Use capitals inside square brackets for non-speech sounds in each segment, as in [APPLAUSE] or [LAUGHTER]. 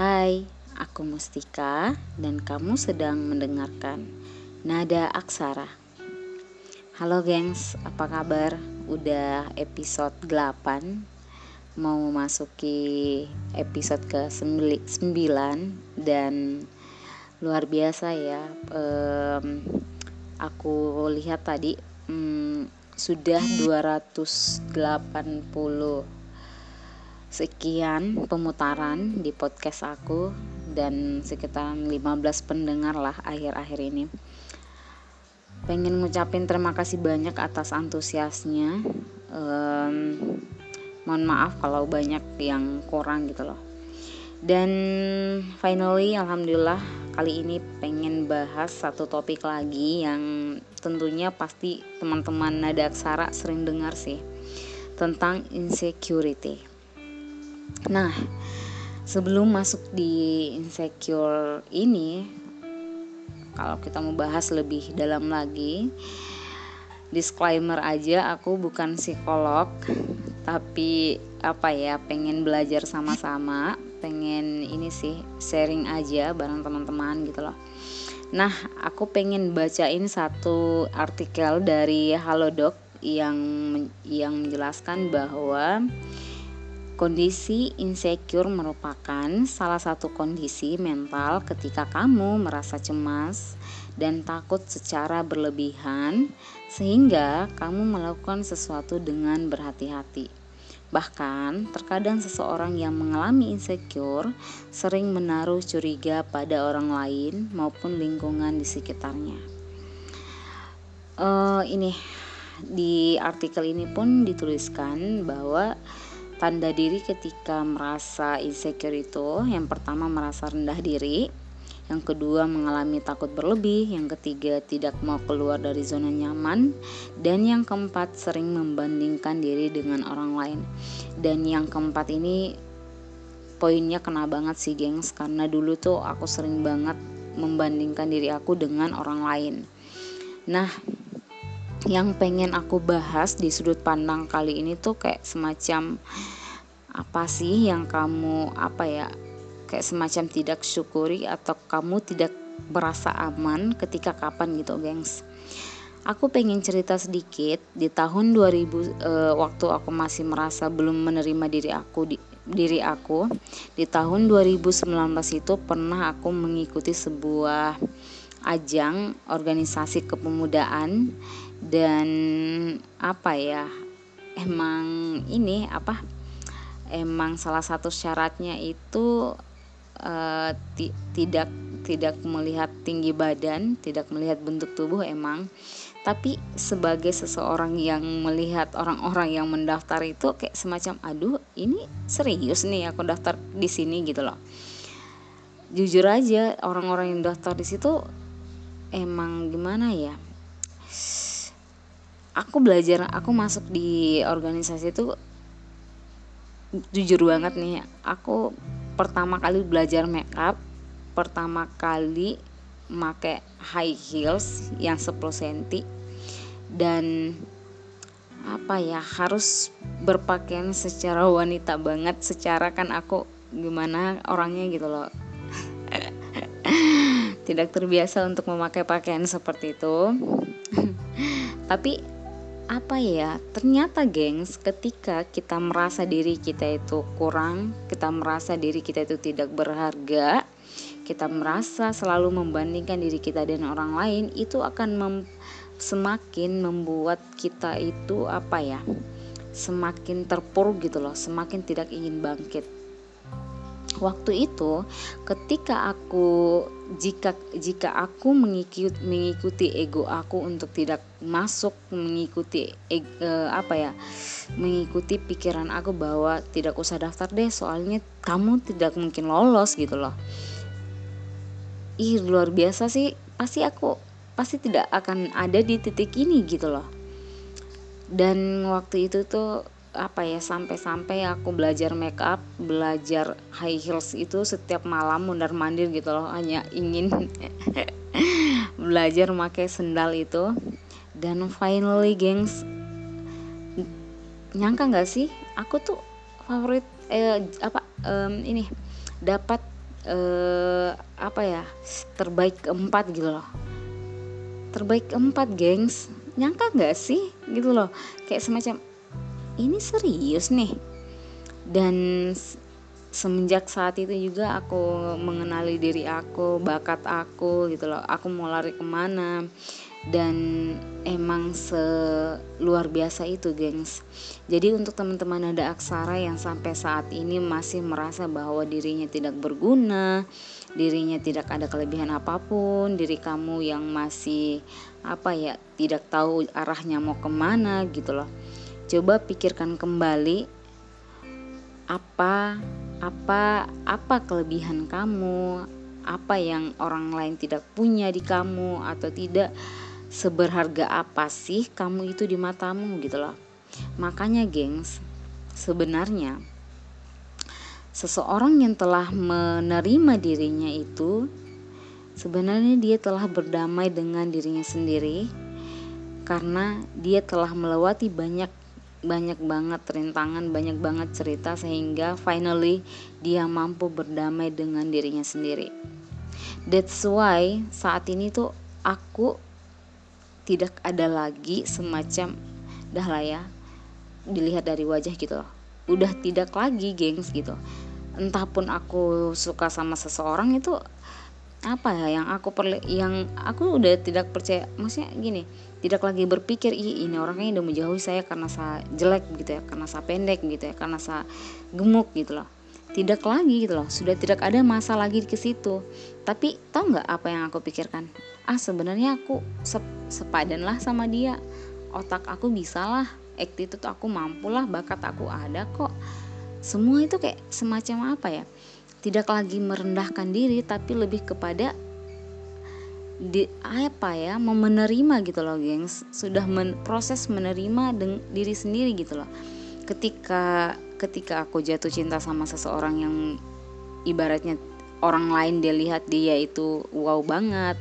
Hai, aku Mustika dan kamu sedang mendengarkan Nada Aksara. Halo gengs, apa kabar? Udah episode 8 Mau memasuki episode ke 9 Dan luar biasa ya um, Aku lihat tadi um, sudah 280 sekian pemutaran di podcast aku dan sekitar 15 pendengar lah akhir-akhir ini. Pengen ngucapin terima kasih banyak atas antusiasnya. Um, mohon maaf kalau banyak yang kurang gitu loh. Dan finally alhamdulillah kali ini pengen bahas satu topik lagi yang tentunya pasti teman-teman nada aksara sering dengar sih tentang insecurity Nah, sebelum masuk di insecure ini, kalau kita mau bahas lebih dalam lagi, disclaimer aja, aku bukan psikolog, tapi apa ya, pengen belajar sama-sama, pengen ini sih sharing aja bareng teman-teman gitu loh. Nah, aku pengen bacain satu artikel dari Halodoc yang yang menjelaskan bahwa Kondisi insecure merupakan salah satu kondisi mental ketika kamu merasa cemas dan takut secara berlebihan, sehingga kamu melakukan sesuatu dengan berhati-hati. Bahkan, terkadang seseorang yang mengalami insecure sering menaruh curiga pada orang lain maupun lingkungan di sekitarnya. Uh, ini di artikel ini pun dituliskan bahwa tanda diri ketika merasa insecure itu. Yang pertama merasa rendah diri. Yang kedua mengalami takut berlebih, yang ketiga tidak mau keluar dari zona nyaman, dan yang keempat sering membandingkan diri dengan orang lain. Dan yang keempat ini poinnya kena banget sih gengs, karena dulu tuh aku sering banget membandingkan diri aku dengan orang lain. Nah, yang pengen aku bahas di sudut pandang kali ini tuh kayak semacam apa sih yang kamu apa ya kayak semacam tidak syukuri atau kamu tidak merasa aman ketika kapan gitu gengs. Aku pengen cerita sedikit. Di tahun 2000 e, eh, waktu aku masih merasa belum menerima diri aku di, diri aku di tahun 2019 itu pernah aku mengikuti sebuah ajang organisasi kepemudaan dan apa ya emang ini apa emang salah satu syaratnya itu uh, tidak tidak melihat tinggi badan tidak melihat bentuk tubuh emang. Tapi sebagai seseorang yang melihat orang-orang yang mendaftar itu kayak semacam aduh ini serius nih aku daftar di sini gitu loh. Jujur aja orang-orang yang daftar di situ emang gimana ya? Aku belajar aku masuk di organisasi itu jujur banget nih aku pertama kali belajar make up pertama kali make high heels yang 10 cm dan apa ya harus berpakaian secara wanita banget secara kan aku gimana orangnya gitu loh tidak terbiasa untuk memakai pakaian seperti itu. [LAUGHS] Tapi apa ya ternyata gengs ketika kita merasa diri kita itu kurang kita merasa diri kita itu tidak berharga kita merasa selalu membandingkan diri kita dengan orang lain itu akan mem semakin membuat kita itu apa ya semakin terpuruk gitu loh semakin tidak ingin bangkit waktu itu ketika aku jika jika aku mengikuti mengikuti ego aku untuk tidak masuk mengikuti uh, apa ya mengikuti pikiran aku bahwa tidak usah daftar deh soalnya kamu tidak mungkin lolos gitu loh. Ih luar biasa sih. Pasti aku pasti tidak akan ada di titik ini gitu loh. Dan waktu itu tuh apa ya sampai-sampai aku belajar make up, belajar high heels itu setiap malam mundar mandir gitu loh, hanya ingin [LAUGHS] belajar pakai sendal itu. Dan finally, gengs, nyangka nggak sih, aku tuh favorit eh, apa um, ini dapat eh, apa ya terbaik keempat gitu loh terbaik keempat gengs nyangka nggak sih gitu loh kayak semacam ini serius nih. Dan semenjak saat itu juga aku mengenali diri aku bakat aku gitu loh. Aku mau lari ke mana. Dan emang seluar biasa itu gengs. Jadi untuk teman-teman ada aksara yang sampai saat ini masih merasa bahwa dirinya tidak berguna dirinya tidak ada kelebihan apa pun diri kamu yang masih apa ya tidak tahu arahnya mau ke mana gitu loh coba pikirkan kembali apa apa apa kelebihan kamu? Apa yang orang lain tidak punya di kamu? Atau tidak seberharga apa sih kamu itu di matamu gitu loh. Makanya gengs sebenarnya seseorang yang telah menerima dirinya itu sebenarnya dia telah berdamai dengan dirinya sendiri karena dia telah melewati banyak banyak banget rintangan, banyak banget cerita sehingga finally dia mampu berdamai dengan dirinya sendiri. That's why saat ini tuh aku tidak ada lagi semacam dah lah ya dilihat dari wajah gitu loh udah tidak lagi gengs gitu entah pun aku suka sama seseorang itu apa ya yang aku perli yang aku udah tidak percaya maksudnya gini tidak lagi berpikir ih ini orangnya udah menjauhi saya karena saya jelek gitu ya karena saya pendek gitu ya karena saya gemuk gitu loh. Tidak lagi gitu loh sudah tidak ada masa lagi ke situ. Tapi tau nggak apa yang aku pikirkan? Ah sebenarnya aku sep sepadan lah sama dia. Otak aku bisa lah attitude aku mampu lah bakat aku ada kok. Semua itu kayak semacam apa ya tidak lagi merendahkan diri tapi lebih kepada di apa ya mau menerima gitu loh gengs. Sudah men, proses menerima deng, diri sendiri gitu loh. Ketika ketika aku jatuh cinta sama seseorang yang ibaratnya orang lain dia lihat dia itu wow banget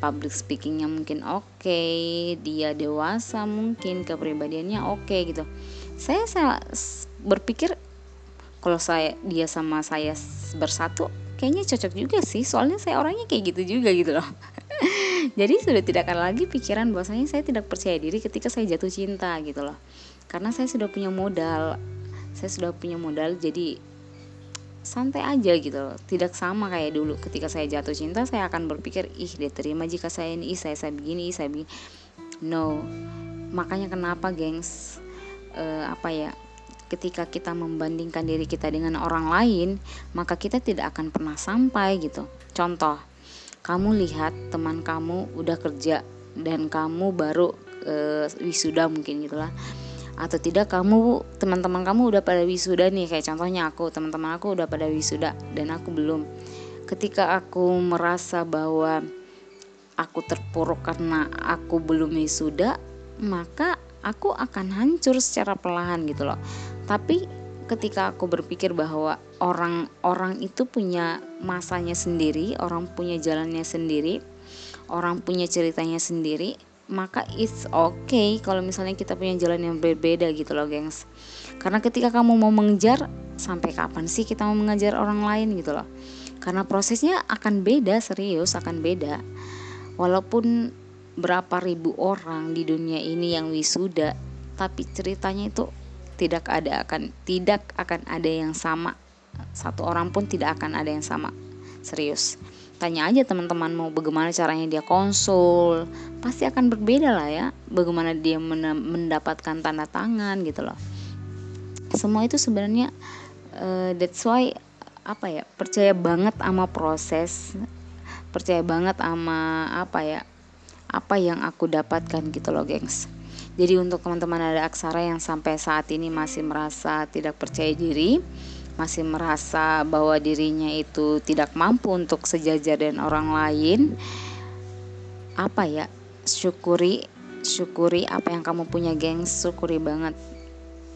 public speakingnya mungkin oke okay, dia dewasa mungkin kepribadiannya oke okay, gitu. Saya saya berpikir kalau saya dia sama saya bersatu kayaknya cocok juga sih. Soalnya saya orangnya kayak gitu juga gitu loh. [LAUGHS] Jadi sudah tidak akan lagi pikiran bahwasanya saya tidak percaya diri ketika saya jatuh cinta gitu loh. Karena saya sudah punya modal saya sudah punya modal jadi santai aja gitu loh. Tidak sama kayak dulu ketika saya jatuh cinta saya akan berpikir ih dia terima jika saya ini ih saya saya begini ih saya begini. No. Makanya kenapa gengs uh, apa ya ketika kita membandingkan diri kita dengan orang lain maka kita tidak akan pernah sampai gitu. Contoh kamu lihat teman kamu udah kerja dan kamu baru uh, wisuda mungkin gitulah atau tidak kamu teman-teman kamu udah pada wisuda nih. Kayak contohnya aku teman-teman aku udah pada wisuda dan aku belum. Ketika aku merasa bahwa aku terpuruk karena aku belum wisuda maka aku akan hancur secara perlahan gitu loh tapi ketika aku berpikir bahwa orang-orang itu punya masanya sendiri orang punya jalannya sendiri orang punya ceritanya sendiri maka it's okay kalau misalnya kita punya jalan yang berbeda gitu loh gengs. Karena ketika kamu mau mengejar sampai kapan sih kita mau mengejar orang lain gitu loh? Karena prosesnya akan beda serius akan beda. Walaupun berapa ribu orang di dunia ini yang wisuda tapi ceritanya itu tidak ada akan tidak akan ada yang sama. Satu orang pun tidak akan ada yang sama. Serius. Tanya aja teman-teman mau bagaimana caranya dia konsul. Pasti akan berbeda lah ya bagaimana dia mendapatkan tanda tangan gitu loh. Semua itu sebenarnya uh, that's why apa ya percaya banget sama proses percaya banget sama apa ya apa yang aku dapatkan gitu loh gengs jadi untuk teman-teman ada aksara yang sampai saat ini masih merasa tidak percaya diri masih merasa bahwa dirinya itu tidak mampu untuk sejajar dengan orang lain apa ya syukuri syukuri apa yang kamu punya gengs syukuri banget.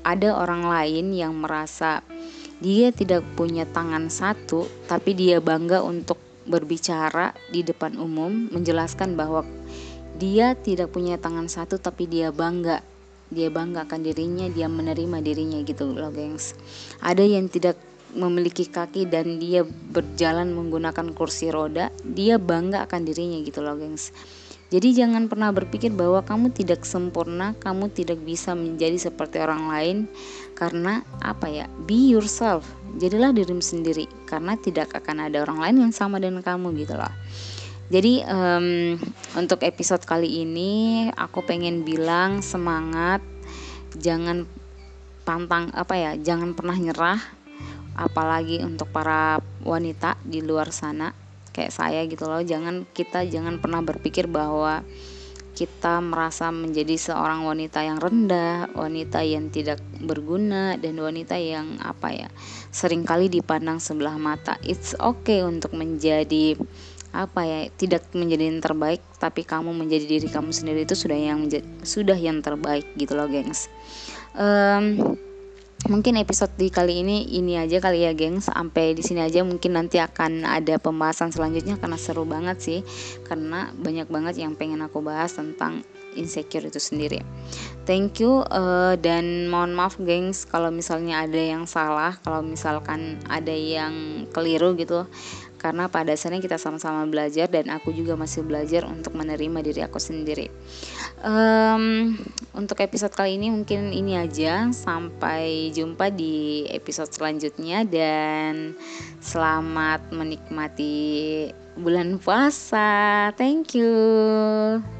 Ada orang lain yang merasa dia tidak punya tangan satu tapi dia bangga untuk berbicara di depan umum menjelaskan bahwa dia tidak punya tangan satu tapi dia bangga dia banggakan dirinya dia menerima dirinya gitu loh gengs ada yang tidak memiliki kaki dan dia berjalan menggunakan kursi roda dia bangga akan dirinya gitu loh gengs jadi jangan pernah berpikir bahwa kamu tidak sempurna, kamu tidak bisa menjadi seperti orang lain karena apa ya? Be yourself. Jadilah dirimu sendiri karena tidak akan ada orang lain yang sama dengan kamu gitu loh. Jadi um, untuk episode kali ini aku pengen bilang semangat, jangan pantang apa ya, jangan pernah nyerah, apalagi untuk para wanita di luar sana kayak saya gitu loh. Jangan kita jangan pernah berpikir bahwa kita merasa menjadi seorang wanita yang rendah, wanita yang tidak berguna dan wanita yang apa ya sering kali dipandang sebelah mata. It's okay untuk menjadi apa ya tidak menjadi yang terbaik tapi kamu menjadi diri kamu sendiri itu sudah yang sudah yang terbaik gitu loh gengs. Um, mungkin episode di kali ini ini aja kali ya geng sampai di sini aja mungkin nanti akan ada pembahasan selanjutnya karena seru banget sih. Karena banyak banget yang pengen aku bahas tentang insecure itu sendiri. Thank you uh, dan mohon maaf gengs kalau misalnya ada yang salah kalau misalkan ada yang keliru gitu karena pada dasarnya kita sama-sama belajar dan aku juga masih belajar untuk menerima diri aku sendiri. Um, untuk episode kali ini mungkin ini aja. Sampai jumpa di episode selanjutnya dan selamat menikmati bulan puasa. Thank you.